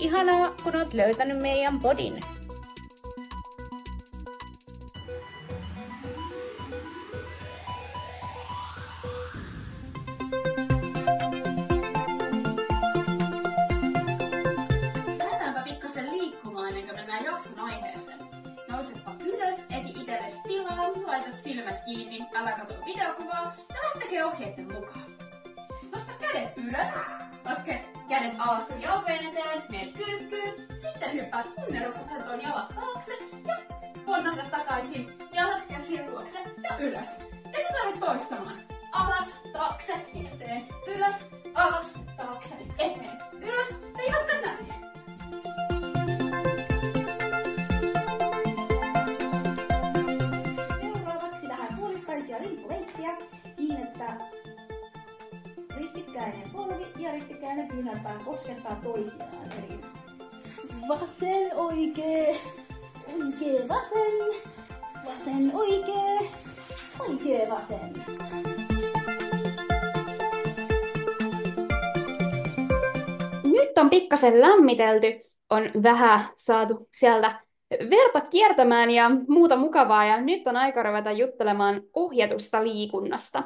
Ihanaa, kun oot löytänyt meidän podin. Lähdetäänpä pikkasen liikkumaan ennen kuin mennään jakson aiheeseen. Nousepa ylös, eti itsellesi tilaa, laita silmät kiinni, älä katso videokuvaa ja lähtekää ohjeiden mukaan. Nosta kädet ylös, laske kädet alas sun jalkojen eteen, meet kyykkyyn, sitten hyppäät punnerusasentoon jalat taakse ja ponnahda takaisin, jalat käsiä luokse ja ylös. Ja sitten lähdet toistamaan. Alas, taakse, eteen, ylös, alas, koskettaa toisiaan. Eli vasen, oikee, oikee, vasen, vasen, oikee, oikee, vasen. Nyt on pikkasen lämmitelty, on vähän saatu sieltä verta kiertämään ja muuta mukavaa ja nyt on aika ruveta juttelemaan ohjatusta liikunnasta.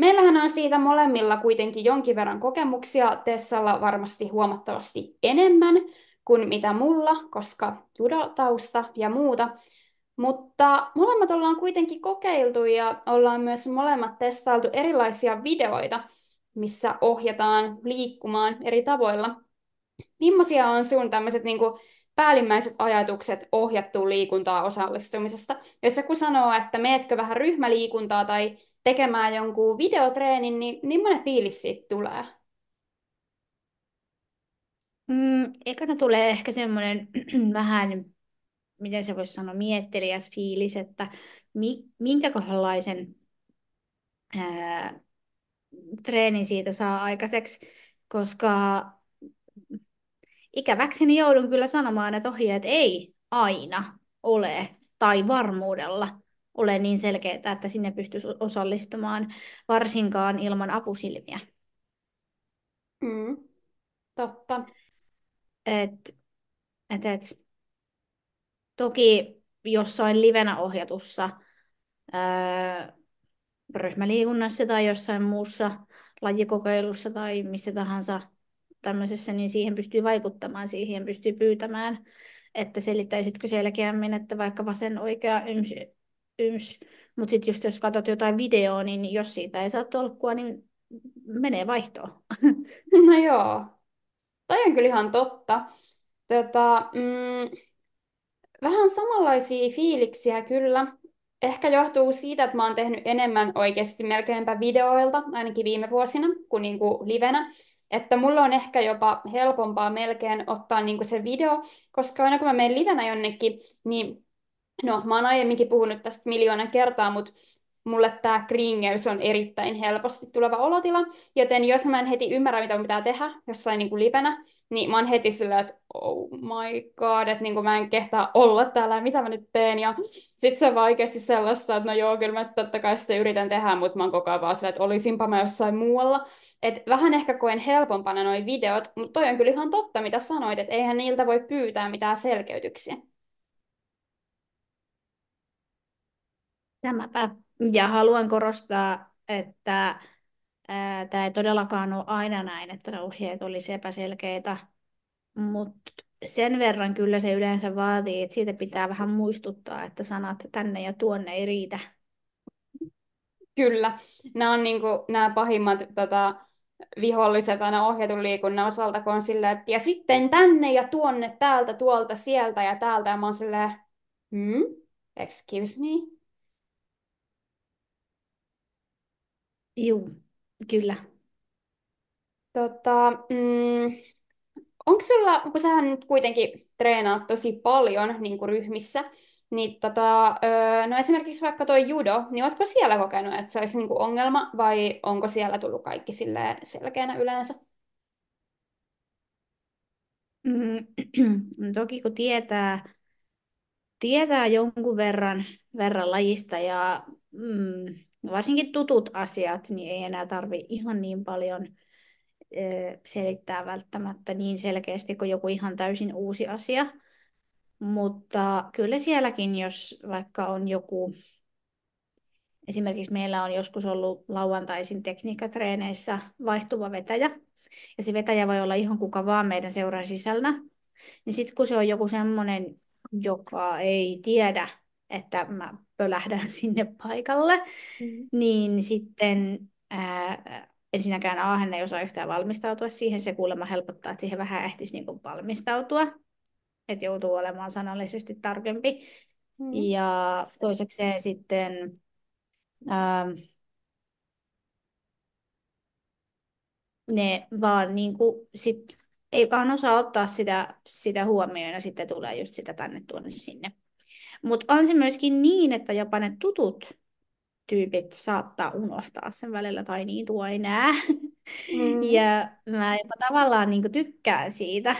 Meillähän on siitä molemmilla kuitenkin jonkin verran kokemuksia, Tessalla varmasti huomattavasti enemmän kuin mitä mulla, koska judotausta ja muuta. Mutta molemmat ollaan kuitenkin kokeiltu ja ollaan myös molemmat testailtu erilaisia videoita, missä ohjataan liikkumaan eri tavoilla. Millaisia on sun tämmöiset niin päällimmäiset ajatukset ohjattuun liikuntaan osallistumisesta? Jos joku sanoo, että meetkö vähän ryhmäliikuntaa tai tekemään jonkun videotreenin, niin millainen fiilis siitä tulee? Mm, ekana tulee ehkä semmoinen vähän, miten se voisi sanoa, mietteliäs fiilis, että mi, minkä kohdalaisen ää, treenin siitä saa aikaiseksi, koska ikäväkseni joudun kyllä sanomaan, että ohjeet ei aina ole tai varmuudella ole niin selkeää, että sinne pystyisi osallistumaan varsinkaan ilman apusilmiä. Mm, totta. Et, et, et, toki jossain livenä ohjatussa ää, ryhmäliikunnassa tai jossain muussa lajikokeilussa tai missä tahansa tämmöisessä, niin siihen pystyy vaikuttamaan, siihen pystyy pyytämään, että selittäisitkö selkeämmin, että vaikka vasen oikea yms, yms. mutta sitten just jos katsot jotain videoa, niin jos siitä ei saa tolkkua, niin menee vaihtoon. No joo, toi on kyllä ihan totta. Tota, mm, vähän samanlaisia fiiliksiä kyllä. Ehkä johtuu siitä, että mä oon tehnyt enemmän oikeasti melkeinpä videoilta, ainakin viime vuosina, kuin niinku livenä. Että mulla on ehkä jopa helpompaa melkein ottaa niinku se video, koska aina kun mä menen livenä jonnekin, niin no mä oon aiemminkin puhunut tästä miljoonan kertaa, mutta mulle tämä kringeys on erittäin helposti tuleva olotila, joten jos mä en heti ymmärrä, mitä mun pitää tehdä jossain niin kuin livenä, niin mä oon heti silleen, että oh my god, että niin kuin mä en kehtaa olla täällä, mitä mä nyt teen, ja sit se on vaikeasti sellaista, että no joo, kyllä mä totta kai sitä yritän tehdä, mutta mä oon koko ajan vaan silleen, että olisinpa mä jossain muualla, et vähän ehkä koen helpompana noi videot, mutta toi on kyllä ihan totta, mitä sanoit, että eihän niiltä voi pyytää mitään selkeytyksiä. Tämäpä. Ja haluan korostaa, että tämä ei todellakaan ole aina näin, että ne ohjeet olisi epäselkeitä, mutta sen verran kyllä se yleensä vaatii, että siitä pitää vähän muistuttaa, että sanat tänne ja tuonne ei riitä. Kyllä, nämä on niinku, nämä pahimmat tota, viholliset aina ohjatun liikunnan osalta, kun on silleen, että ja sitten tänne ja tuonne, täältä, tuolta, sieltä ja täältä, ja mä oon silleen, hmm? Excuse me? Juu, kyllä. Tota, mm, onko sulla, kun sähän nyt kuitenkin treenaat tosi paljon niin kuin ryhmissä, niin tota, öö, no esimerkiksi vaikka tuo judo, niin ootko siellä kokenut, että se olisi niin kuin ongelma vai onko siellä tullut kaikki selkeänä yleensä? Mm, toki kun tietää, tietää jonkun verran, verran lajista ja mm, varsinkin tutut asiat, niin ei enää tarvi ihan niin paljon selittää välttämättä niin selkeästi kuin joku ihan täysin uusi asia. Mutta kyllä sielläkin, jos vaikka on joku, esimerkiksi meillä on joskus ollut lauantaisin tekniikkatreeneissä vaihtuva vetäjä, ja se vetäjä voi olla ihan kuka vaan meidän seuran sisällä, niin sitten kun se on joku semmoinen, joka ei tiedä, että mä pölähdän sinne paikalle, mm. niin sitten ää, ensinnäkään A, hän ei osaa yhtään valmistautua siihen, se kuulemma helpottaa, että siihen vähän ehtisi niin valmistautua, että joutuu olemaan sanallisesti tarkempi. Mm. Ja toisekseen sitten ää, ne vaan niin kuin sit, ei vaan osaa ottaa sitä, sitä huomioon ja sitten tulee just sitä tänne tuonne sinne. Mutta on se myöskin niin, että jopa ne tutut tyypit saattaa unohtaa sen välillä tai niin tuo ei näe. Mm. Ja mä jopa tavallaan niin tykkään siitä,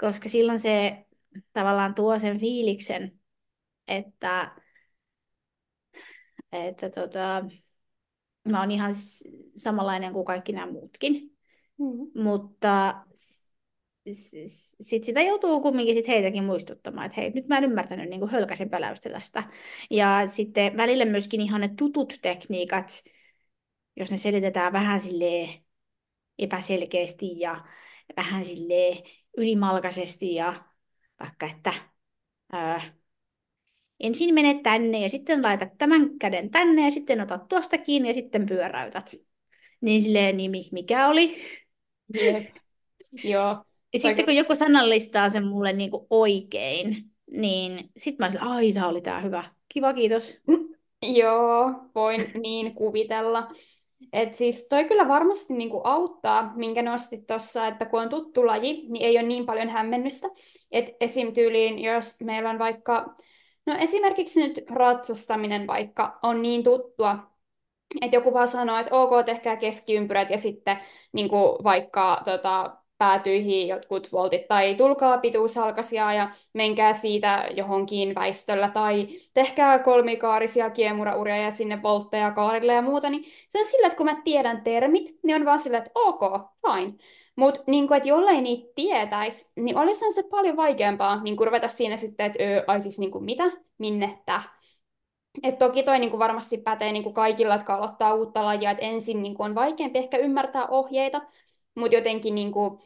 koska silloin se tavallaan tuo sen fiiliksen, että, että tota, mä oon ihan samanlainen kuin kaikki nämä muutkin. Mm. Mutta sitten sitä joutuu kumminkin sit heitäkin muistuttamaan, että hei, nyt mä en ymmärtänyt niin kuin hölkäsen pöläystä tästä. Ja sitten välillä myöskin ihan ne tutut tekniikat, jos ne selitetään vähän sille epäselkeästi ja vähän sille ylimalkaisesti ja vaikka, että ää, ensin menet tänne ja sitten laitat tämän käden tänne ja sitten otat tuosta kiinni ja sitten pyöräytät. Niin silleen nimi, mikä oli? Jep. Joo. Ja sitten kun joku sanallistaa sen mulle niin kuin oikein, niin sitten mä sanoin, ai tämä oli tämä hyvä. Kiva, kiitos. Joo, voin niin kuvitella. Et siis toi kyllä varmasti niinku auttaa, minkä nostit tuossa, että kun on tuttu laji, niin ei ole niin paljon hämmennystä. Et esim. tyyliin, jos meillä on vaikka, no esimerkiksi nyt ratsastaminen vaikka on niin tuttua, että joku vaan sanoo, että ok, tehkää keskiympyrät ja sitten niin kuin vaikka tota, päätyihin jotkut voltit, tai tulkaa pituushalkasia ja menkää siitä johonkin väistöllä, tai tehkää kolmikaarisia kiemurauria ja sinne voltteja kaarille ja muuta, niin se on sillä, että kun mä tiedän termit, niin on vaan sillä, että ok, fine. Mutta niin että jollei niitä tietäisi, niin olisihan se paljon vaikeampaa niin ruveta siinä sitten, että öö, ai siis niin kuin mitä, minne, tä. Et toki toi niin kuin varmasti pätee niin kuin kaikilla, jotka aloittaa uutta lajia, että ensin niin kuin on vaikeampi ehkä ymmärtää ohjeita, mutta jotenkin niin kuin,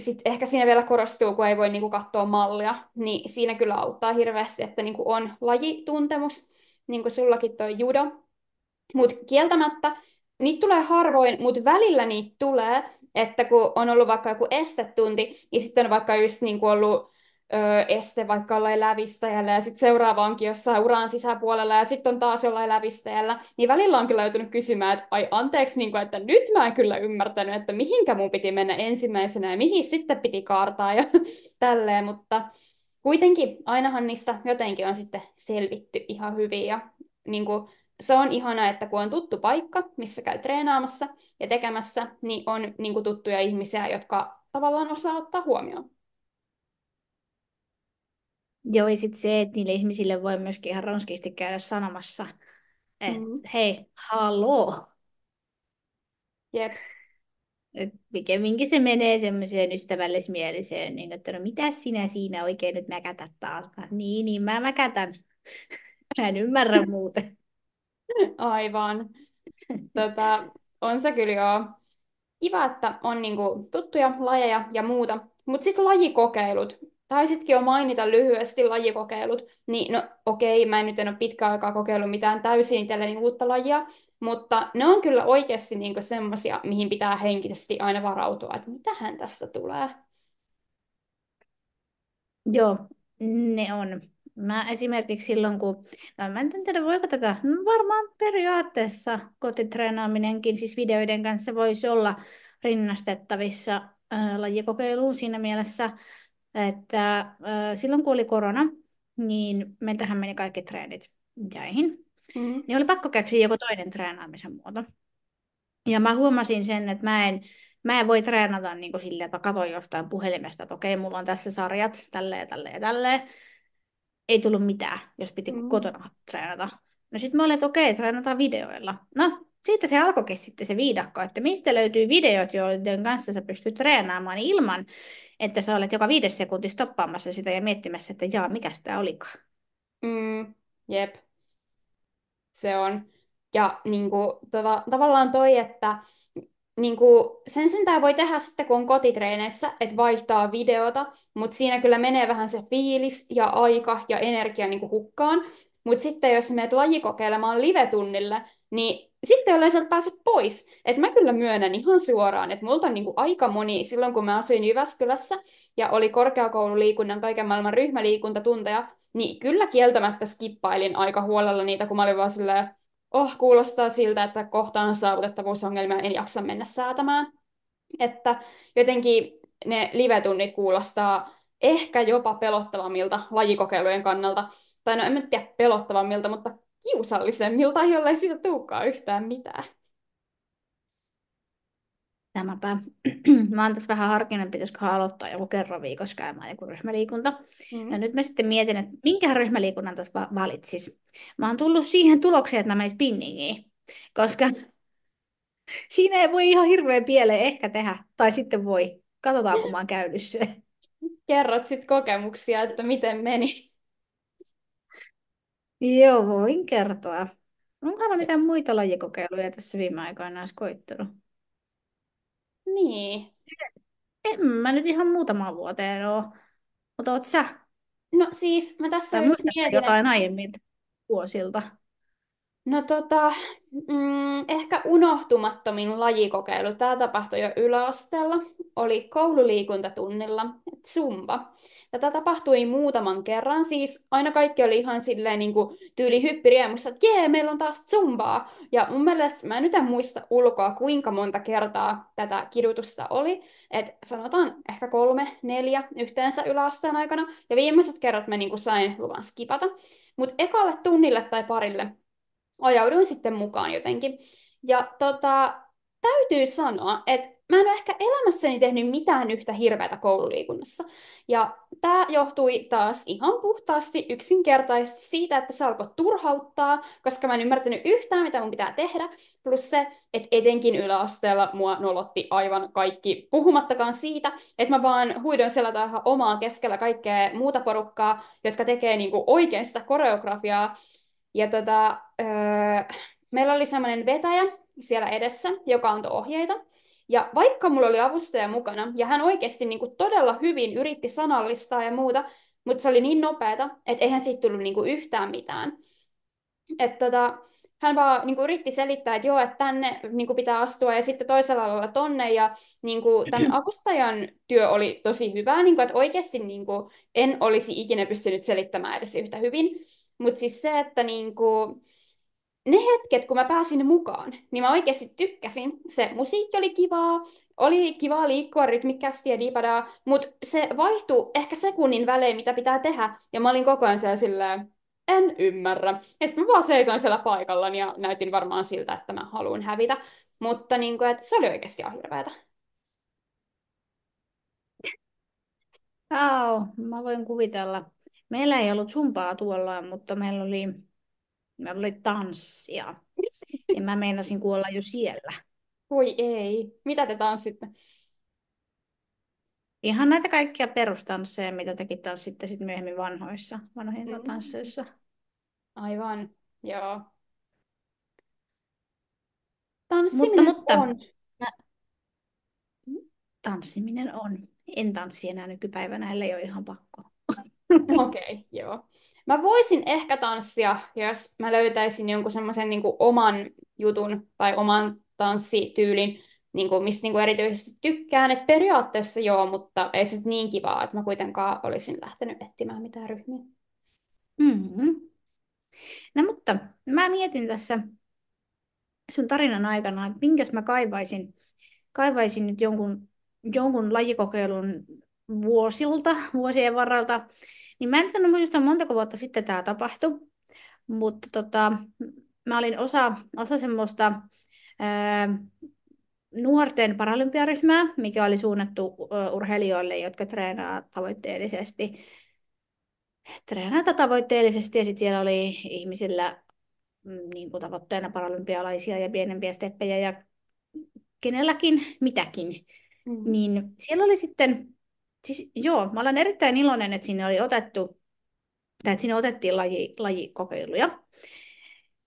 sit ehkä siinä vielä korostuu, kun ei voi niin kuin katsoa mallia, niin siinä kyllä auttaa hirveästi, että niin kuin on lajituntemus, niin kuin sullakin toi judo. Mutta kieltämättä, niitä tulee harvoin, mutta välillä niitä tulee, että kun on ollut vaikka joku estetunti, ja sitten on vaikka just niin kuin ollut este vaikka jollain lävistäjällä ja sitten seuraava onkin jossain uran sisäpuolella ja sitten on taas jollain lävistäjällä, niin välillä on kyllä joutunut kysymään, että ai anteeksi, niin kuin, että nyt mä en kyllä ymmärtänyt, että mihinkä mun piti mennä ensimmäisenä ja mihin sitten piti kaartaa ja tälleen, mutta kuitenkin ainahan niistä jotenkin on sitten selvitty ihan hyvin ja niin kuin, se on ihana, että kun on tuttu paikka, missä käy treenaamassa ja tekemässä, niin on niin kuin tuttuja ihmisiä, jotka tavallaan osaa ottaa huomioon. Joo, ja sitten se, että niille ihmisille voi myöskin ihan ronskisti käydä sanomassa, että mm. hei, haloo. Jep. Et pikemminkin se menee semmoiseen ystävällismieliseen, niin että no mitä sinä siinä oikein nyt mäkätät taas? Mä, niin, niin mä mäkätän. Mä en ymmärrä muuten. Aivan. tota, on se kyllä joo. Kiva, että on niinku tuttuja lajeja ja muuta. Mutta sitten lajikokeilut taisitkin jo mainita lyhyesti lajikokeilut, niin no okei, mä en nyt en ole pitkä aikaa kokeillut mitään täysin itselleni uutta lajia, mutta ne on kyllä oikeasti niinku semmoisia, mihin pitää henkisesti aina varautua, että mitähän tästä tulee. Joo, ne on. Mä esimerkiksi silloin, kun, no mä en tiedä voiko tätä, no varmaan periaatteessa kotitreenaaminenkin, siis videoiden kanssa voisi olla rinnastettavissa ää, lajikokeiluun siinä mielessä, että ää, silloin kun oli korona, niin meiltähän meni kaikki treenit jäihin. Mm. Niin oli pakko keksiä joku toinen treenaamisen muoto. Ja mä huomasin sen, että mä en, mä en voi treenata niin kuin silleen, että mä katson jostain puhelimesta, että okei, mulla on tässä sarjat, tälleen, tälleen, tälleen. Ei tullut mitään, jos piti Mm. kotona treenata. No sitten mä olin, että okei, treenataan videoilla. No, siitä se alkoikin sitten se viidakko, että mistä löytyy videot, joiden kanssa sä pystyt treenaamaan ilman, että sä olet joka viides sekunti stoppaamassa sitä ja miettimässä, että jaa, mikä tämä olikaan. Mm, jep. Se on. Ja niin kuin, tava, tavallaan toi, että niin kuin, sen sentään voi tehdä sitten, kun on kotitreeneissä, että vaihtaa videota, mutta siinä kyllä menee vähän se fiilis ja aika ja energia niin kuin hukkaan. Mutta sitten jos menet lajikokeilemaan live-tunnille, niin sitten jollei sieltä pääse pois. Et mä kyllä myönnän ihan suoraan, että multa on niinku aika moni, silloin kun mä asuin Jyväskylässä ja oli korkeakoululiikunnan kaiken maailman ryhmäliikuntatunteja, niin kyllä kieltämättä skippailin aika huolella niitä, kun mä olin vaan silleen, oh, kuulostaa siltä, että kohtaan saavutettavuusongelmia en jaksa mennä säätämään. Että jotenkin ne live-tunnit kuulostaa ehkä jopa pelottavammilta lajikokeilujen kannalta. Tai no en mä tiedä pelottavammilta, mutta kiusallisemmilta, jollei siitä tulekaan yhtään mitään. Tämäpä. Mä oon tässä vähän harkinnut, pitäisikö aloittaa joku kerran viikossa käymään joku ryhmäliikunta. Mm. Ja nyt mä sitten mietin, että minkä ryhmäliikunnan tässä va- valitsis. Mä oon tullut siihen tulokseen, että mä menen spinningiin, koska siinä ei voi ihan hirveän pieleen ehkä tehdä. Tai sitten voi. Katsotaan, kun mä oon käynyt se. Kerrot sitten kokemuksia, että miten meni. Joo, voin kertoa. Onko mä mitään muita lajikokeiluja tässä viime aikoina edes koittanut? Niin. En mä nyt ihan muutamaan vuoteen oo. Mutta oot sä? No siis mä tässä Tai just muistatko mietin, että jotain aiemmin vuosilta? No tota, mm, ehkä unohtumattomin lajikokeilu. Tämä tapahtui jo yläasteella. Oli koululiikuntatunnilla Zumba. Tätä tapahtui muutaman kerran, siis aina kaikki oli ihan silleen niin kuin tyyli hyppiriemussa, että jee, meillä on taas Zumbaa. Ja mun mielestä, mä nyt en muista ulkoa, kuinka monta kertaa tätä kidutusta oli. Et sanotaan ehkä kolme, neljä yhteensä yläasteen aikana. Ja viimeiset kerrat mä niin kuin sain luvan skipata. Mutta ekalle tunnille tai parille ajauduin sitten mukaan jotenkin. Ja tota, täytyy sanoa, että mä en ole ehkä elämässäni tehnyt mitään yhtä hirveätä koululiikunnassa. Ja tämä johtui taas ihan puhtaasti yksinkertaisesti siitä, että se alkoi turhauttaa, koska mä en ymmärtänyt yhtään, mitä mun pitää tehdä. Plus se, että etenkin yläasteella mua nolotti aivan kaikki, puhumattakaan siitä, että mä vaan huidoin siellä tähän omaa keskellä kaikkea muuta porukkaa, jotka tekee niinku oikein sitä koreografiaa. Ja tota, öö, meillä oli semmoinen vetäjä siellä edessä, joka antoi ohjeita. Ja vaikka mulla oli avustaja mukana, ja hän oikeasti niin kuin todella hyvin yritti sanallistaa ja muuta, mutta se oli niin nopeata, että eihän siitä tullut niin kuin yhtään mitään. Et tota, hän vaan niin kuin yritti selittää, että joo, että tänne niin kuin pitää astua ja sitten toisella lailla tonne. Ja niin kuin, tämän avustajan työ oli tosi hyvää, niin kuin, että oikeasti niin kuin, en olisi ikinä pystynyt selittämään edes yhtä hyvin. Mutta siis se, että niin kuin, ne hetket, kun mä pääsin mukaan, niin mä oikeasti tykkäsin. Se musiikki oli kivaa, oli kivaa liikkua rytmikkäästi ja diipadaa, mutta se vaihtui ehkä sekunnin välein, mitä pitää tehdä. Ja mä olin koko ajan siellä silleen, en ymmärrä. Ja sitten mä vaan seisoin siellä paikallani ja näytin varmaan siltä, että mä haluan hävitä. Mutta niin kuin, se oli oikeasti ihan hirveätä. Au, mä voin kuvitella. Meillä ei ollut sumpaa tuolla, mutta meillä oli, meillä oli tanssia. Ja mä meinasin kuolla jo siellä. Voi ei. Mitä te tanssitte? Ihan näitä kaikkia perustansseja, mitä tekin tanssitte sitten myöhemmin vanhoissa, vanhoissa Mm. tansseissa. Aivan, joo. Mutta, Tanssiminen mutta, on. tanssiminen on. En tanssi enää nykypäivänä, ellei ole ihan pakko. Okei, okay, joo. Mä voisin ehkä tanssia, jos mä löytäisin jonkun semmoisen niin oman jutun tai oman tanssityylin, niin kuin, mistä niin kuin erityisesti tykkään. Et periaatteessa joo, mutta ei se nyt niin kivaa, että mä kuitenkaan olisin lähtenyt etsimään mitään ryhmiä. Mm-hmm. No mutta mä mietin tässä sun tarinan aikana, että minkäs mä kaivaisin, kaivaisin nyt jonkun jonkun lajikokeilun vuosilta, vuosien varrelta, niin mä en nyt muista montako vuotta sitten tämä tapahtui, mutta tota, mä olin osa, osa semmoista ää, nuorten paralympiaryhmää, mikä oli suunnattu urheilijoille, jotka treenaa tavoitteellisesti. Treenata tavoitteellisesti ja sitten siellä oli ihmisillä mm, niin kuin tavoitteena paralympialaisia ja pienempiä steppejä ja kenelläkin mitäkin. Mm. Niin siellä oli sitten, siis joo, mä olen erittäin iloinen, että sinne oli otettu, tai että sinne otettiin laji, lajikokeiluja.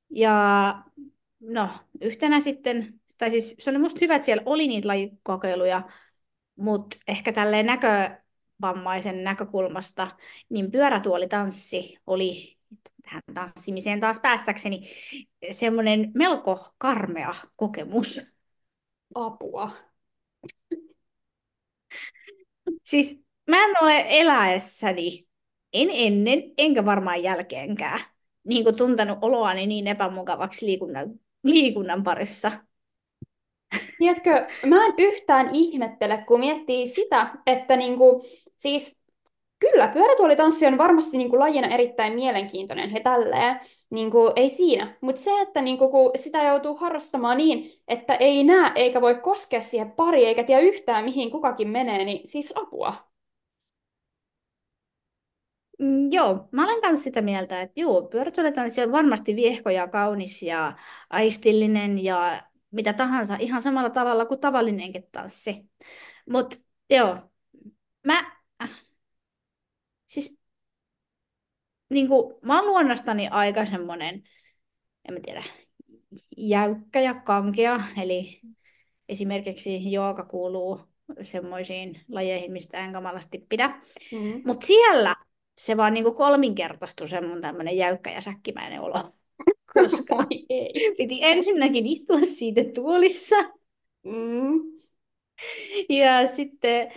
Ja no, yhtenä sitten, tai siis se oli musta hyvä, että siellä oli niitä lajikokeiluja, mutta ehkä tälleen näkövammaisen näkökulmasta, niin pyörätuolitanssi oli tähän tanssimiseen taas päästäkseni semmoinen melko karmea kokemus. Apua. Siis mä en ole eläessäni, en ennen, enkä varmaan jälkeenkään, niin kuin tuntenut oloani niin epämukavaksi liikunnan, liikunnan parissa. Tiedätkö, mä en yhtään ihmettele, kun miettii sitä, että niinku, siis Kyllä, pyörätuolitanssi on varmasti niin kuin, lajina erittäin mielenkiintoinen he tälleen, niin kuin, ei siinä. Mutta se, että niin kuin, kun sitä joutuu harrastamaan niin, että ei näe eikä voi koskea siihen pari eikä tiedä yhtään mihin kukakin menee, niin siis apua. Mm, joo, mä olen myös sitä mieltä, että joo, pyörätuolitanssi on varmasti viehko ja kaunis ja aistillinen ja mitä tahansa ihan samalla tavalla kuin tavallinenkin tanssi. Mutta joo, mä siis niin kuin, mä oon luonnostani aika semmoinen, en mä tiedä, jäykkä ja kankea, eli esimerkiksi jooga kuuluu semmoisiin lajeihin, mistä en kamalasti pidä. Mm-hmm. Mutta siellä se vaan niinku kolminkertaistui se mun tämmöinen jäykkä ja säkkimäinen olo. Koska ei. piti ensinnäkin istua siitä tuolissa. Mm. Ja sitten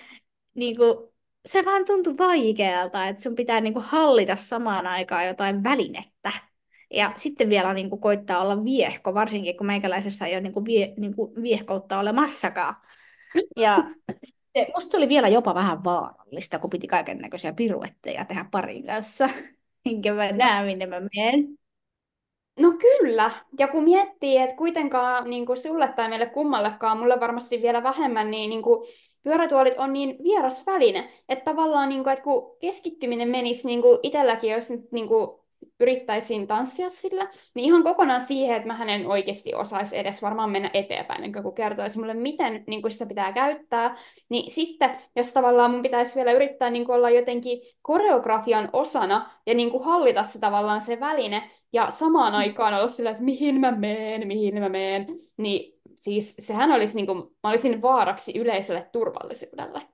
niinku, se vaan tuntui vaikealta, että sun pitää niinku hallita samaan aikaan jotain välinettä. Ja sitten vielä niinku koittaa olla viehko, varsinkin kun meikäläisessä ei ole niinku vie, niinku viehkoutta olemassakaan. Ja sitten musta se oli vielä jopa vähän vaarallista, kun piti kaiken näköisiä piruetteja tehdä parin kanssa. Enkä mä näe, minne mä menen. No kyllä, ja kun miettii, että kuitenkaan niin kuin sulle tai meille kummallekaan, mulle varmasti vielä vähemmän, niin, niin kuin pyörätuolit on niin vieras väline, että tavallaan niin kuin, että kun keskittyminen menisi niin kuin itselläkin, jos nyt niin kuin yrittäisin tanssia sillä, niin ihan kokonaan siihen, että mä en oikeasti osaisi edes varmaan mennä eteenpäin, niin kun kertoisi mulle, miten niin kuin sitä pitää käyttää, niin sitten, jos tavallaan mun pitäisi vielä yrittää niin olla jotenkin koreografian osana ja niin kuin hallita se tavallaan se väline, ja samaan aikaan olla sillä, että mihin mä meen, mihin mä meen, niin siis sehän olisi, niin kuin, mä olisin vaaraksi yleisölle turvallisuudelle.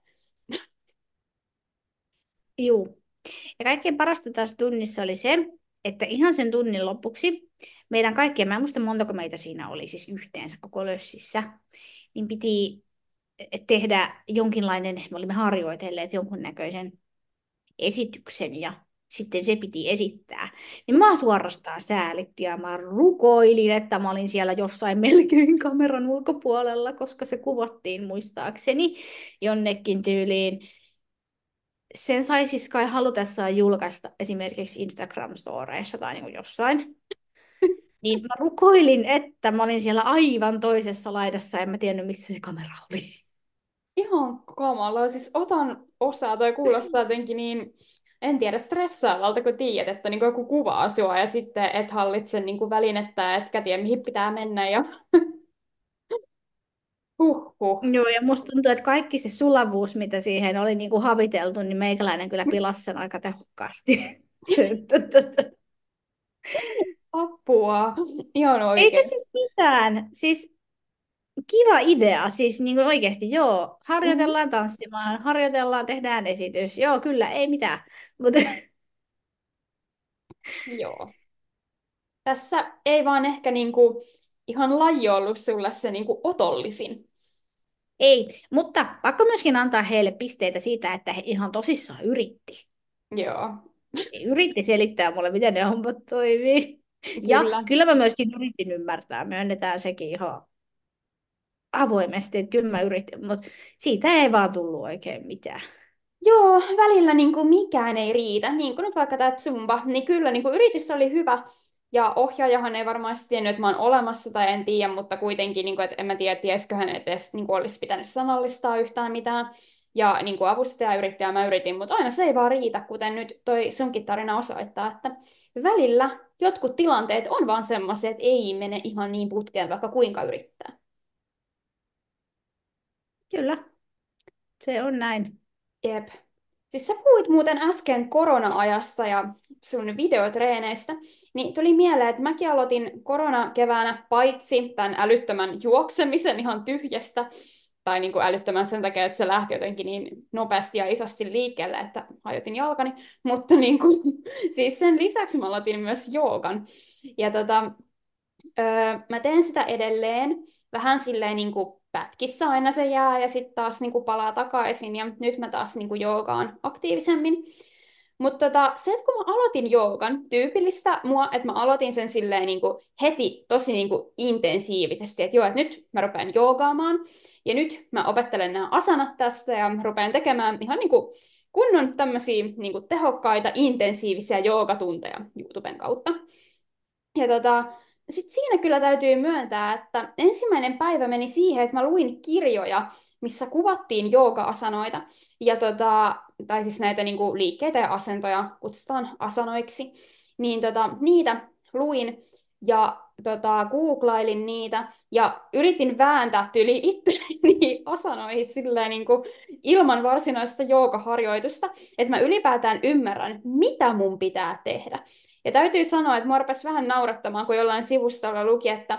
Joo. Ja kaikkein parasta tässä tunnissa oli se, että ihan sen tunnin lopuksi meidän kaikkien, mä en muista montako meitä siinä oli siis yhteensä koko lössissä, niin piti tehdä jonkinlainen, me olimme harjoitelleet jonkunnäköisen esityksen ja sitten se piti esittää. Niin mä suorastaan säälitti ja mä rukoilin, että mä olin siellä jossain melkein kameran ulkopuolella, koska se kuvattiin muistaakseni jonnekin tyyliin sen sai siis kai halutessaan julkaista esimerkiksi Instagram-storeissa tai niin jossain. Niin mä rukoilin, että mä olin siellä aivan toisessa laidassa, en mä tiennyt, missä se kamera oli. Ihan kamalaa. Siis otan osaa, toi kuulostaa jotenkin niin, en tiedä, stressaavalta, kun tiedät, että niin joku kuvaa sua ja sitten et hallitse niin kuin välinettä, etkä tiedä, mihin pitää mennä. Ja... Huhhuh. Joo, ja musta tuntuu, että kaikki se sulavuus, mitä siihen oli niin kuin haviteltu, niin meikäläinen kyllä pilasi sen aika tehokkaasti. Apua. Ihan oikein. Eikä siis mitään. Siis kiva idea. Siis niin kuin oikeasti, joo, harjoitellaan mm-hmm. tanssimaan, harjoitellaan, tehdään esitys. Joo, kyllä, ei mitään. Mutta... joo. Tässä ei vaan ehkä niinku ihan laji ollut sulle se niin kuin otollisin. Ei, mutta pakko myöskin antaa heille pisteitä siitä, että he ihan tosissaan yritti. Joo. Yritti selittää mulle, miten ne hommat toimii. Kyllä. Ja kyllä mä myöskin yritin ymmärtää, myönnetään sekin ihan avoimesti, että kyllä mä yritin, mutta siitä ei vaan tullut oikein mitään. Joo, välillä niin kuin mikään ei riitä. Niin kuin nyt vaikka tämä Zumba, niin kyllä niin kuin yritys oli hyvä. Ja ohjaajahan ei varmaan tiennyt, että mä oon olemassa tai en tiedä, mutta kuitenkin, niin kuin, että en mä tiedä, tiesikö hän edes niin kuin olisi pitänyt sanallistaa yhtään mitään. Ja niin kuin avustaja yritti ja mä yritin, mutta aina se ei vaan riitä, kuten nyt toi sunkin tarina osoittaa, että välillä jotkut tilanteet on vaan semmoisia, että ei mene ihan niin putkeen, vaikka kuinka yrittää. Kyllä, se on näin. Jep. Siis sä puhuit muuten äsken korona-ajasta ja sun videotreeneistä, niin tuli mieleen, että mäkin aloitin korona-keväänä paitsi tämän älyttömän juoksemisen ihan tyhjästä, tai niin kuin älyttömän sen takia, että se lähti jotenkin niin nopeasti ja isosti liikkeelle, että hajotin jalkani, mutta niin kuin, siis sen lisäksi mä aloitin myös joogan. Ja tota, öö, mä teen sitä edelleen, vähän silleen niin kuin pätkissä aina se jää ja sitten taas niin kuin palaa takaisin ja nyt mä taas niin kuin joogaan aktiivisemmin. Mutta tota, se, että kun mä aloitin joogan, tyypillistä mua, että mä aloitin sen silleen niin kuin heti tosi niin kuin intensiivisesti, että joo, että nyt mä rupean joogaamaan ja nyt mä opettelen nämä asanat tästä ja rupean tekemään ihan niin kuin kunnon tämmöisiä niin kuin tehokkaita, intensiivisiä joogatunteja YouTuben kautta. Ja tota, sitten siinä kyllä täytyy myöntää, että ensimmäinen päivä meni siihen, että mä luin kirjoja, missä kuvattiin jooga-asanoita, ja tota, tai siis näitä niinku liikkeitä ja asentoja kutsutaan asanoiksi, niin tota, niitä luin ja tota, googlailin niitä ja yritin vääntää tyli itselleni asanoihin silleen niin kuin ilman varsinaista joogaharjoitusta, että mä ylipäätään ymmärrän, mitä mun pitää tehdä. Ja täytyy sanoa, että mua vähän naurattamaan, kun jollain sivustolla luki, että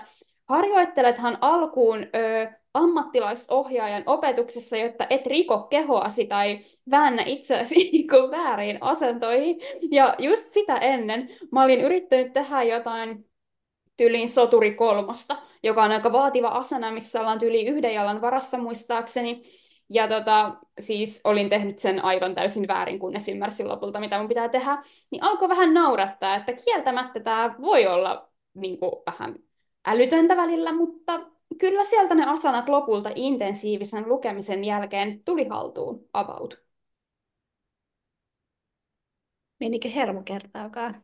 harjoittelethan alkuun ö, ammattilaisohjaajan opetuksessa, jotta et riko kehoasi tai väännä itseäsi niin väärin asentoihin. Ja just sitä ennen mä olin yrittänyt tehdä jotain tyyliin soturi kolmosta, joka on aika vaativa asana, missä ollaan tyyli yhden jalan varassa muistaakseni. Ja tota, siis olin tehnyt sen aivan täysin väärin, kunnes ymmärsin lopulta, mitä mun pitää tehdä. Niin alkoi vähän naurattaa, että kieltämättä tämä voi olla niin kuin, vähän älytöntä välillä, mutta kyllä sieltä ne asanat lopulta intensiivisen lukemisen jälkeen tuli haltuun about. Menikö hermo kertaakaan?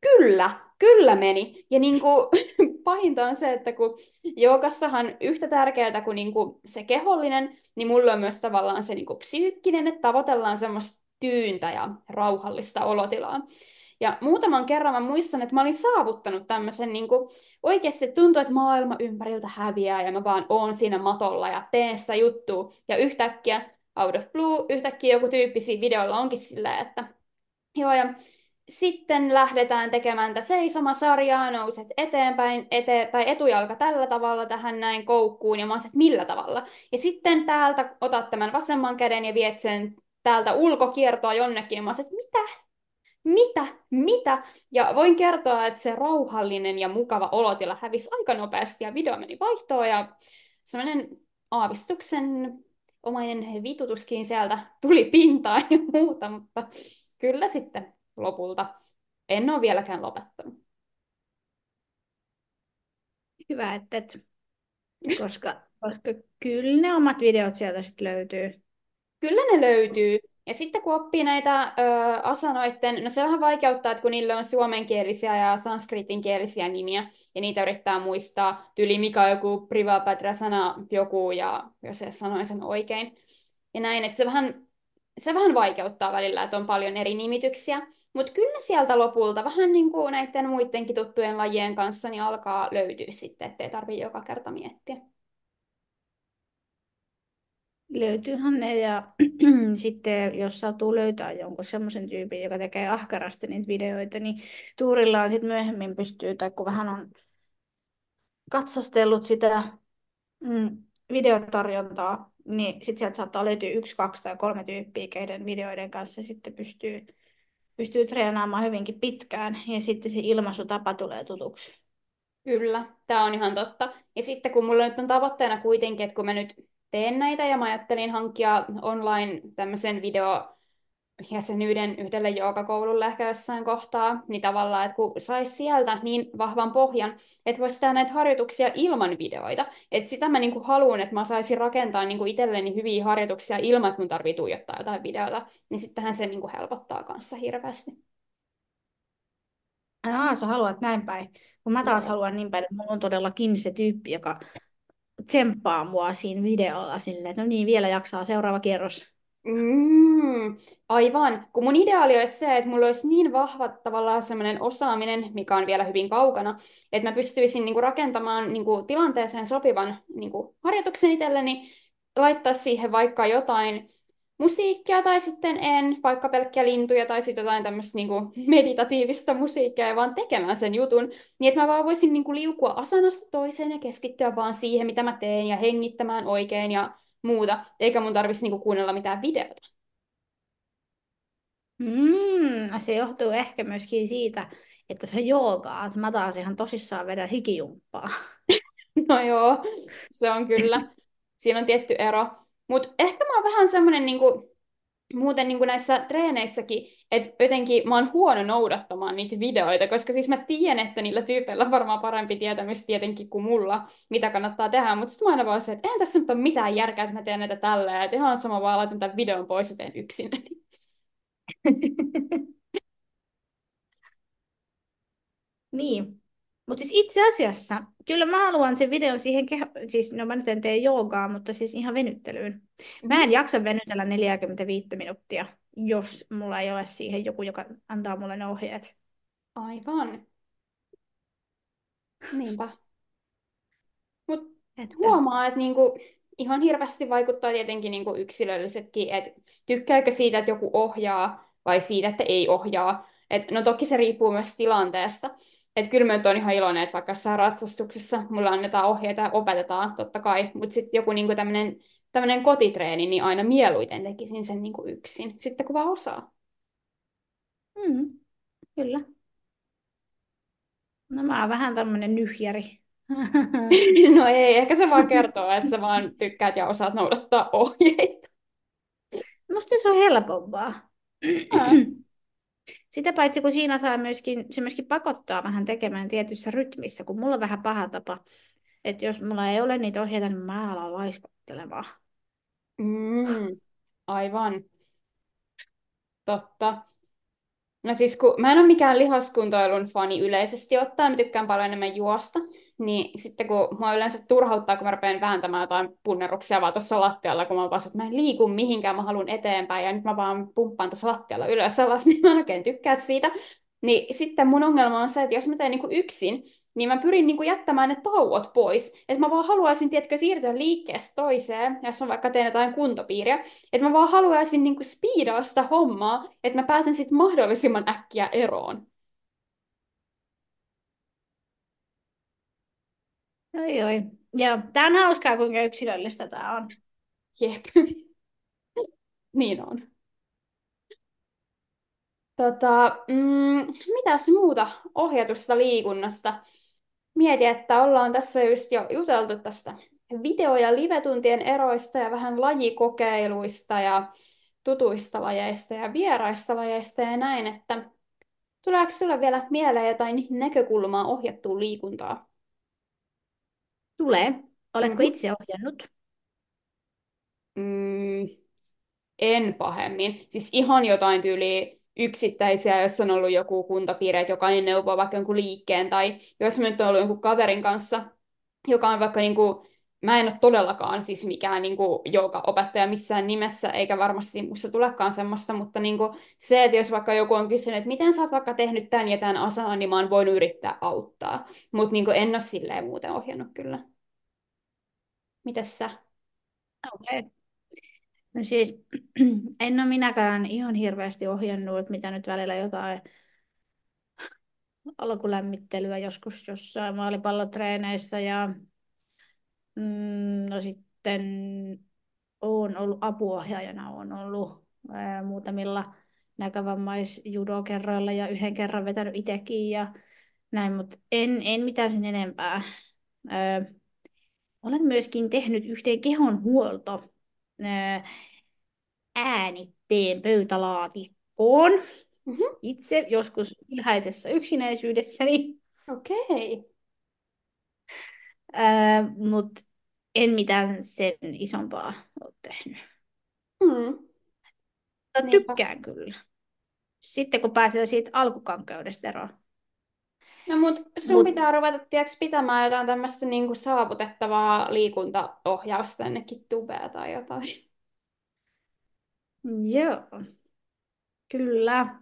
Kyllä, kyllä meni. Ja niin kuin, pahinta on se, että kun joukassahan yhtä tärkeää kuin, niin kuin se kehollinen, niin mulla on myös tavallaan se niin kuin psyykkinen, että tavoitellaan semmoista tyyntä ja rauhallista olotilaa. Ja muutaman kerran mä muistan, että mä olin saavuttanut tämmöisen, niin kuin, oikeasti tuntuu, että maailma ympäriltä häviää ja mä vaan oon siinä matolla ja teen sitä juttua. Ja yhtäkkiä, out of blue, yhtäkkiä joku tyyppi siinä videolla onkin silleen, että joo ja sitten lähdetään tekemään tätä seisomasarjaa, nouset eteenpäin, ete, tai etujalka tällä tavalla tähän näin koukkuun, ja mä että millä tavalla. Ja sitten täältä otat tämän vasemman käden ja viet sen täältä ulkokiertoa jonnekin, ja mä että mitä? Mitä? Mitä? Ja voin kertoa, että se rauhallinen ja mukava olotila hävisi aika nopeasti, ja video meni vaihtoon, ja semmoinen aavistuksen omainen vitutuskin sieltä tuli pintaan ja muuta, mutta kyllä sitten lopulta. En ole vieläkään lopettanut. Hyvä, että et, koska, koska kyllä ne omat videot sieltä sitten löytyy. Kyllä ne löytyy. Ja sitten kun oppii näitä ö, asanoiden, no se vähän vaikeuttaa, että kun niille on suomenkielisiä ja sanskritinkielisiä nimiä, ja niitä yrittää muistaa, tyli mikä on joku sana joku, ja jos se sanoi sen oikein. Ja näin, että se vähän, se vähän vaikeuttaa välillä, että on paljon eri nimityksiä. Mutta kyllä sieltä lopulta vähän niin kuin näiden muidenkin tuttujen lajien kanssa niin alkaa löytyä sitten, ettei tarvitse joka kerta miettiä. Löytyyhän ne ja sitten jos satuu löytää jonkun semmoisen tyypin, joka tekee ahkerasti niitä videoita, niin tuurillaan sitten myöhemmin pystyy, tai kun vähän on katsastellut sitä mm, videotarjontaa, niin sitten sieltä saattaa löytyä yksi, kaksi tai kolme tyyppiä, keiden videoiden kanssa sitten pystyy pystyy treenaamaan hyvinkin pitkään ja sitten se ilmaisutapa tulee tutuksi. Kyllä, tämä on ihan totta. Ja sitten kun mulla nyt on tavoitteena kuitenkin, että kun mä nyt teen näitä ja mä ajattelin hankkia online tämmöisen video jäsenyyden yhdelle joogakoululle ehkä jossain kohtaa, niin tavallaan, että kun saisi sieltä niin vahvan pohjan, että voisi tehdä näitä harjoituksia ilman videoita. Että sitä mä niinku haluan, että mä saisin rakentaa niinku itselleni hyviä harjoituksia ilman, että mun tarvii tuijottaa jotain videota, niin sittenhän se niinku helpottaa kanssa hirveästi. Aa, sä haluat näin päin. Kun mä taas haluan niin päin, että mulla on todellakin se tyyppi, joka tsemppaa mua siinä videolla silleen, että no niin, vielä jaksaa seuraava kierros. Mm, aivan. Kun mun ideaali olisi se, että mulla olisi niin vahva tavallaan semmoinen osaaminen, mikä on vielä hyvin kaukana, että mä pystyisin niinku rakentamaan niinku tilanteeseen sopivan niinku harjoituksen itselleni, laittaa siihen vaikka jotain musiikkia tai sitten en, vaikka pelkkiä lintuja tai sitten jotain tämmöistä niinku meditatiivista musiikkia ja vaan tekemään sen jutun, niin että mä vaan voisin niinku liukua asanasta toiseen ja keskittyä vaan siihen, mitä mä teen ja hengittämään oikein ja muuta, eikä mun tarvitsisi niinku kuunnella mitään videota. Mm, se johtuu ehkä myöskin siitä, että se joogaat. Mä taas ihan tosissaan vedän hikijumppaa. No joo, se on kyllä. Siinä on tietty ero. Mutta ehkä mä oon vähän semmoinen niinku, muuten niinku näissä treeneissäkin, että jotenkin mä oon huono noudattamaan niitä videoita, koska siis mä tiedän, että niillä tyypeillä on varmaan parempi tietämys tietenkin kuin mulla, mitä kannattaa tehdä, mutta sitten mä aina vaan se, että eihän tässä nyt ole mitään järkeä, että mä teen näitä tälleen, että ihan sama vaan laitan tämän videon pois ja teen yksin. Niin. Mutta siis itse asiassa, kyllä mä haluan sen videon siihen, keho... siis no mä nyt en tee joogaa, mutta siis ihan venyttelyyn. Mä en jaksa venytellä 45 minuuttia, jos mulla ei ole siihen joku, joka antaa mulle ne ohjeet. Aivan. Niinpä. Mut Että... huomaa, että niinku, ihan hirveästi vaikuttaa tietenkin niinku yksilöllisetkin, että tykkääkö siitä, että joku ohjaa vai siitä, että ei ohjaa. Et, no toki se riippuu myös tilanteesta. Että kyllä mä nyt on ihan iloinen, että vaikka jossain ratsastuksessa mulla annetaan ohjeita ja opetetaan, totta kai, mutta sitten joku niinku tämmöinen tämmöinen kotitreeni, niin aina mieluiten tekisin sen niinku yksin, sitten kun vaan osaa. Mm, kyllä. No mä oon vähän tämmönen nyhjäri. No ei, ehkä se vaan kertoo, että sä vaan tykkäät ja osaat noudattaa ohjeita. Musta se on helpompaa. Sitä paitsi kun siinä saa myöskin, se myöskin pakottaa vähän tekemään tietyssä rytmissä, kun mulla on vähän paha tapa, että jos mulla ei ole niitä ohjeita, niin mä alan laiskuttelemaan. Mm, aivan. Totta. No siis kun mä en ole mikään lihaskuntoilun fani yleisesti ottaen, mä tykkään paljon enemmän juosta, niin sitten kun mua yleensä turhauttaa, kun mä rupean vääntämään jotain punneruksia vaan tuossa lattialla, kun mä oon että mä en liiku mihinkään, mä haluan eteenpäin ja nyt mä vaan pumppaan tuossa lattialla ylös alas, niin mä en oikein tykkää siitä. Niin sitten mun ongelma on se, että jos mä teen niinku yksin, niin mä pyrin niinku jättämään ne tauot pois. Että mä vaan haluaisin, tiedätkö, siirtyä liikkeestä toiseen, jos mä vaikka teen jotain kuntopiiriä. Että mä vaan haluaisin niinku speedaa sitä hommaa, että mä pääsen sitten mahdollisimman äkkiä eroon. Oi, oi. Joo, tää on hauskaa, kuinka yksilöllistä tää on. Jep. niin on. Tota, mm, mitäs muuta ohjatusta liikunnasta? Mietin, että ollaan tässä just jo juteltu tästä video- ja live-tuntien eroista ja vähän lajikokeiluista ja tutuista lajeista ja vieraista lajeista ja näin, että tuleeko sulle vielä mieleen jotain näkökulmaa ohjattuun liikuntaan? Tulee. Oletko Mhm. itse ohjannut? Mm, en pahemmin. Siis ihan jotain tyyliä yksittäisiä, jos on ollut joku kuntapiiri, että jokainen neuvoo vaikka jonkun liikkeen, tai jos mä nyt olen ollut jonkun kaverin kanssa, joka on vaikka niinku, mä en ole todellakaan siis mikään niinku opettaja missään nimessä, eikä varmasti musta tulekaan semmoista, mutta niinku se, että jos vaikka joku on kysynyt, että miten sä oot vaikka tehnyt tämän ja tämän asanan, niin mä oon voinut yrittää auttaa. Mutta niinku en ole silleen muuten ohjannut kyllä. Mites sä? Okei. No siis, en ole minäkään ihan hirveästi ohjannut, mitä nyt välillä jotain alkulämmittelyä joskus jossain maalipallotreeneissä ja mm, no sitten olen ollut apuohjaajana, olen ollut ää, muutamilla näkövammaisjudokerroilla ja yhden kerran vetänyt itsekin ja näin, mutta en, en mitään sen enempää. Ää, olen myöskin tehnyt yhteen kehonhuolto ää, teen pöytälaatikkoon Mhm. itse joskus ylhäisessä yksinäisyydessäni, Okei. ää, mutta en mitään sen isompaa ole tehnyt. Hmm. Mutta Niinpä. tykkään kyllä. Sitten kun pääsee siitä alkukankeudesta eroon. No mut sun Mut- pitää ruveta, tiiäks, pitämään jotain tämmöistä niinku saavutettavaa liikuntaohjausta jonnekin tubea tai jotain. Joo, kyllä.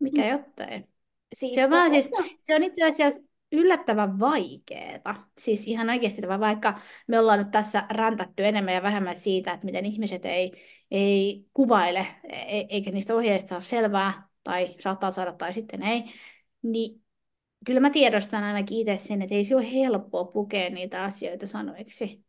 Mikä Mm. jotain. Siis Se on, siis, tota- se on itse asiassa yllättävän vaikeeta. Siis ihan oikeasti, vaikka me ollaan nyt tässä rantattu enemmän ja vähemmän siitä, että miten ihmiset ei, ei kuvaile, e- eikä niistä ohjeista saa selvää, tai saattaa saada tai sitten ei, niin kyllä mä tiedostan ainakin itse sen, että ei se ole helppoa pukea niitä asioita sanoiksi.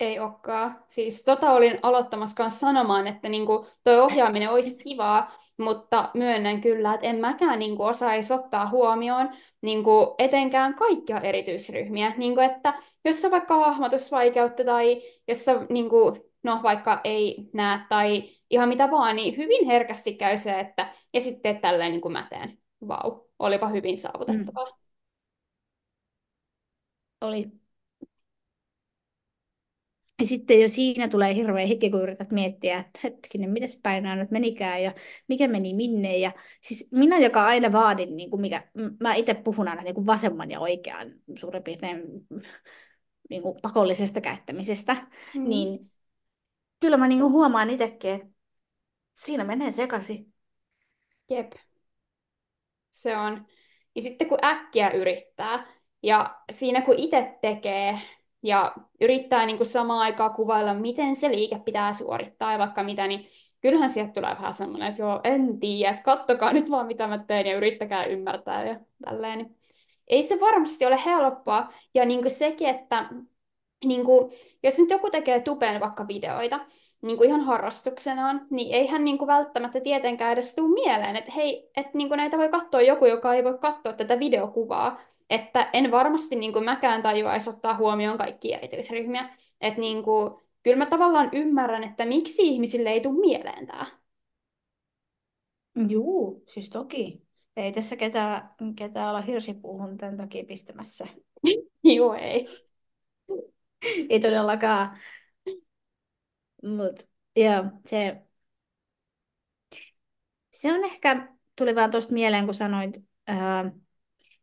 Ei olekaan. Siis tota olin aloittamassa kanssa sanomaan, että niinku toi ohjaaminen olisi kivaa, mutta myönnän kyllä, että en mäkään niinku osaisi ottaa huomioon niinku etenkään kaikkia erityisryhmiä. Niinku, että jos on vaikka hahmotusvaikeutta tai jos on, niinku, no, vaikka ei näe tai ihan mitä vaan, niin hyvin herkästi käy se, että ja sitten tälleen niin kuin mä teen. Vau, olipa hyvin saavutettavaa. Oli. Ja sitten jo siinä tulee hirveä hiki, kun yrität miettiä, että hetkinen, mitäs päin nämä nyt menikään ja mikä meni minne. Ja siis minä, joka aina vaadin, niin kuin mikä, mä itse puhun aina niin kuin vasemman ja oikean suurin piirtein niin kuin pakollisesta käyttämisestä, Mm. niin kyllä mä niin kuin huomaan itsekin, että siinä menee sekaisin. Jep. Se on. Ja sitten kun äkkiä yrittää, ja siinä kun itse tekee, ja yrittää niin kuin samaan aikaan kuvailla, miten se liike pitää suorittaa ja vaikka mitä, niin kyllähän sieltä tulee vähän semmoinen, että joo, en tiedä, että kattokaa nyt vaan mitä mä teen ja yrittäkää ymmärtää ja tälleen. Niin ei se varmasti ole helppoa. Ja niin kuin sekin, että niin kuin, jos nyt joku tekee tubeen vaikka videoita, niin kuin ihan harrastuksenaan, niin eihän niin kuin välttämättä tietenkään edes tule mieleen, että hei, että niin kuin näitä voi katsoa joku, joka ei voi katsoa tätä videokuvaa. Että en varmasti niin kuin mäkään tajuaisi ottaa huomioon kaikki erityisryhmiä. Että niin kuin, kyllä mä tavallaan ymmärrän, että miksi ihmisille ei tule mieleen tämä. Juu, siis toki. Ei tässä ketään, ketään olla hirsipuuhun tämän takia pistämässä. Joo, ei. Ei todellakaan. Mut, joo, se, se on ehkä, tuli vaan tuosta mieleen, kun sanoit ää,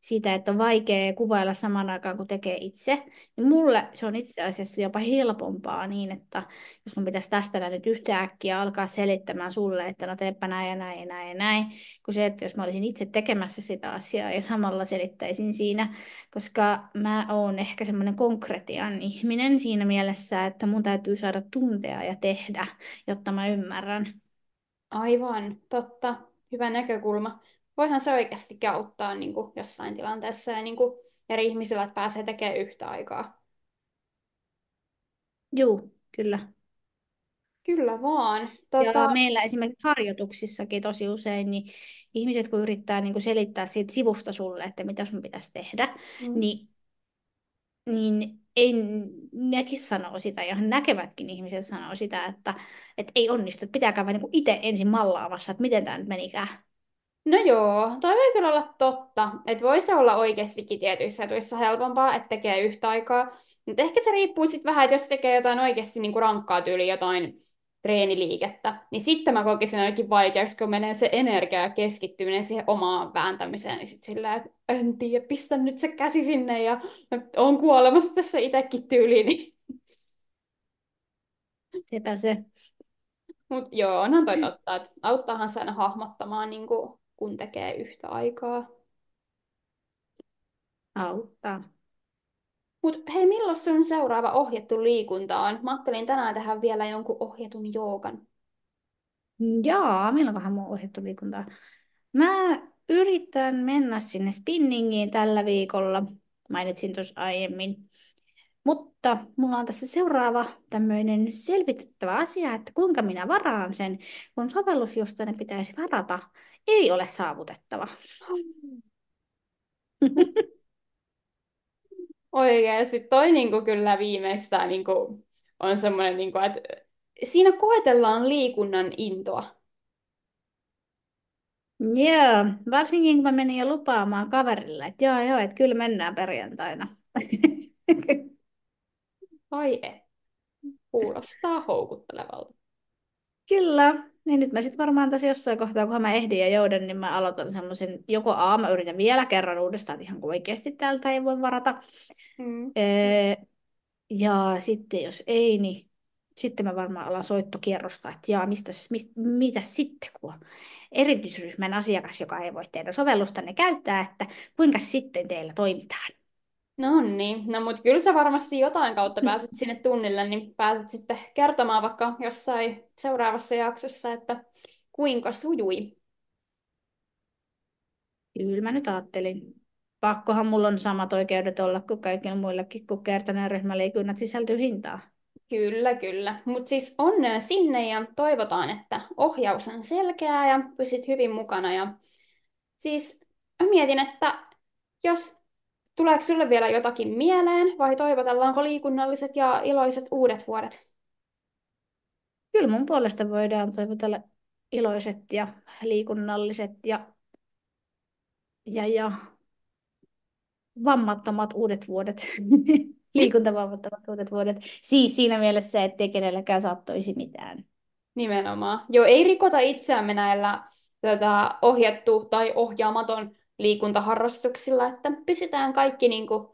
siitä, että on vaikea kuvailla samaan aikaan, kun tekee itse. Niin mulle se on itse asiassa jopa helpompaa niin, että jos mun pitäisi tästä nyt yhtäkkiä alkaa selittämään sulle, että no teepä näin ja näin ja näin ja näin, kuin se, että jos mä olisin itse tekemässä sitä asiaa ja samalla selittäisin siinä, koska mä oon ehkä semmoinen konkretian ihminen siinä mielessä, että mun täytyy saada tuntea ja tehdä, jotta mä ymmärrän. Aivan, totta. Hyvä näkökulma. Voihan se oikeasti auttaa niin kuin jossain tilanteessa ja niin kuin eri ihmisillä, että pääsee tekemään yhtä aikaa. Juu, kyllä. Kyllä vaan. Ja Tota, meillä esimerkiksi harjoituksissakin tosi usein, niin ihmiset kun yrittää niin kuin selittää siitä sivusta sulle, että mitä sun pitäisi tehdä, mm, niin, niin ei, nekin sanoo sitä, ja näkevätkin ihmiset sanoo sitä, että, että ei onnistu, että pitää käydä niin itse ensin mallaamassa, että miten tämä nyt menikään. No joo, toi voi kyllä olla totta. Että voisi olla oikeastikin tietyissä jutuissa helpompaa, että tekee yhtä aikaa. Mutta ehkä se riippuu sitten vähän, että jos tekee jotain oikeasti niinku rankkaa tyyliä, jotain treeniliikettä, niin sitten mä kokisin ainakin vaikeaksi, kun menee se energia ja keskittyminen siihen omaan vääntämiseen, niin sitten sillä, että en tiedä, pistän nyt se käsi sinne ja on kuolemassa tässä itsekin tyyliin. Niin. Sepä se. Mutta joo, onhan toi totta, että auttaahan se aina hahmottamaan, niin kuin, kun tekee yhtä aikaa. Auttaa. Mutta hei, milloin sun seuraava ohjattu liikunta on? Mä ajattelin tänään tehdä vielä jonkun ohjatun joogan. Jaa, milloinkohan mun ohjattu liikuntaa? Mä yritän mennä sinne spinningiin tällä viikolla. Mainitsin tuossa aiemmin. Mutta mulla on tässä seuraava tämmöinen selvitettävä asia, että kuinka minä varaan sen, kun sovellus, josta ne pitäisi varata, ei ole saavutettava. Oikeasti toi niinku kyllä viimeistään niinku on semmoinen, niinku, että siinä koetellaan liikunnan intoa. Joo, varsinkin kun mä menin jo lupaamaan kaverille, että joo, joo, että kyllä mennään perjantaina. Ai et. Kuulostaa houkuttelevalta. Kyllä. Niin nyt mä sitten varmaan tässä jossain kohtaa, kun mä ehdin ja jouden, niin mä aloitan semmoisen, joko A, mä yritän vielä kerran uudestaan, että ihan oikeasti täältä ei voi varata. Mm. Ee, ja sitten jos ei, niin sitten mä varmaan alan soittokierrosta, että jaa, mistä, mistä, mitä sitten, kun on erityisryhmän asiakas, joka ei voi teidän sovellustanne käyttää, että kuinka sitten teillä toimitaan. No niin, no mutta kyllä sä varmasti jotain kautta pääset sinne tunnille, niin pääset sitten kertomaan vaikka jossain seuraavassa jaksossa, että kuinka sujui. Kyllä mä nyt ajattelin. Pakkohan mulla on samat oikeudet olla kuin kaikilla muillakin, kun kertaneen ryhmäliikunnat sisältyy hintaan. Kyllä, kyllä. Mutta siis onnea sinne ja toivotaan, että ohjaus on selkeää ja pysyt hyvin mukana. Ja siis mä mietin, että jos tuleeko sulle vielä jotakin mieleen vai toivotellaanko liikunnalliset ja iloiset uudet vuodet? Kyllä mun puolesta voidaan toivotella iloiset ja liikunnalliset ja, ja, ja vammattomat uudet vuodet. Liikuntavammattomat uudet vuodet. Siis siinä mielessä, ettei kenelläkään sattuisi mitään. Nimenomaan. Joo, ei rikota itseämme näillä tätä ohjattu tai ohjaamaton liikuntaharrastuksilla, että pysytään kaikki niin kuin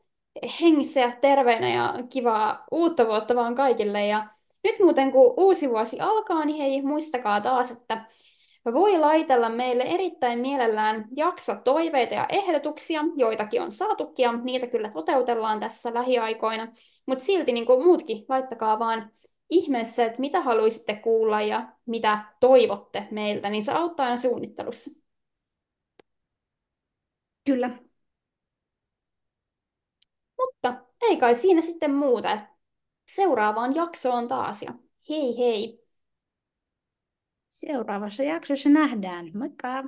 hengissä ja terveenä ja kivaa uutta vuotta vaan kaikille. Ja nyt muuten kun uusi vuosi alkaa, niin hei, muistakaa taas, että voi laitella meille erittäin mielellään jaksotoiveita ja ehdotuksia, joitakin on saatukin ja niitä kyllä toteutellaan tässä lähiaikoina, mutta silti niin kuin muutkin, laittakaa vaan ihmeessä, että mitä haluaisitte kuulla ja mitä toivotte meiltä, niin se auttaa aina suunnittelussa. Kyllä. Mutta ei kai siinä sitten muuta. Seuraavaan jaksoon taas ja hei hei! Seuraavassa jaksossa nähdään. Moikka!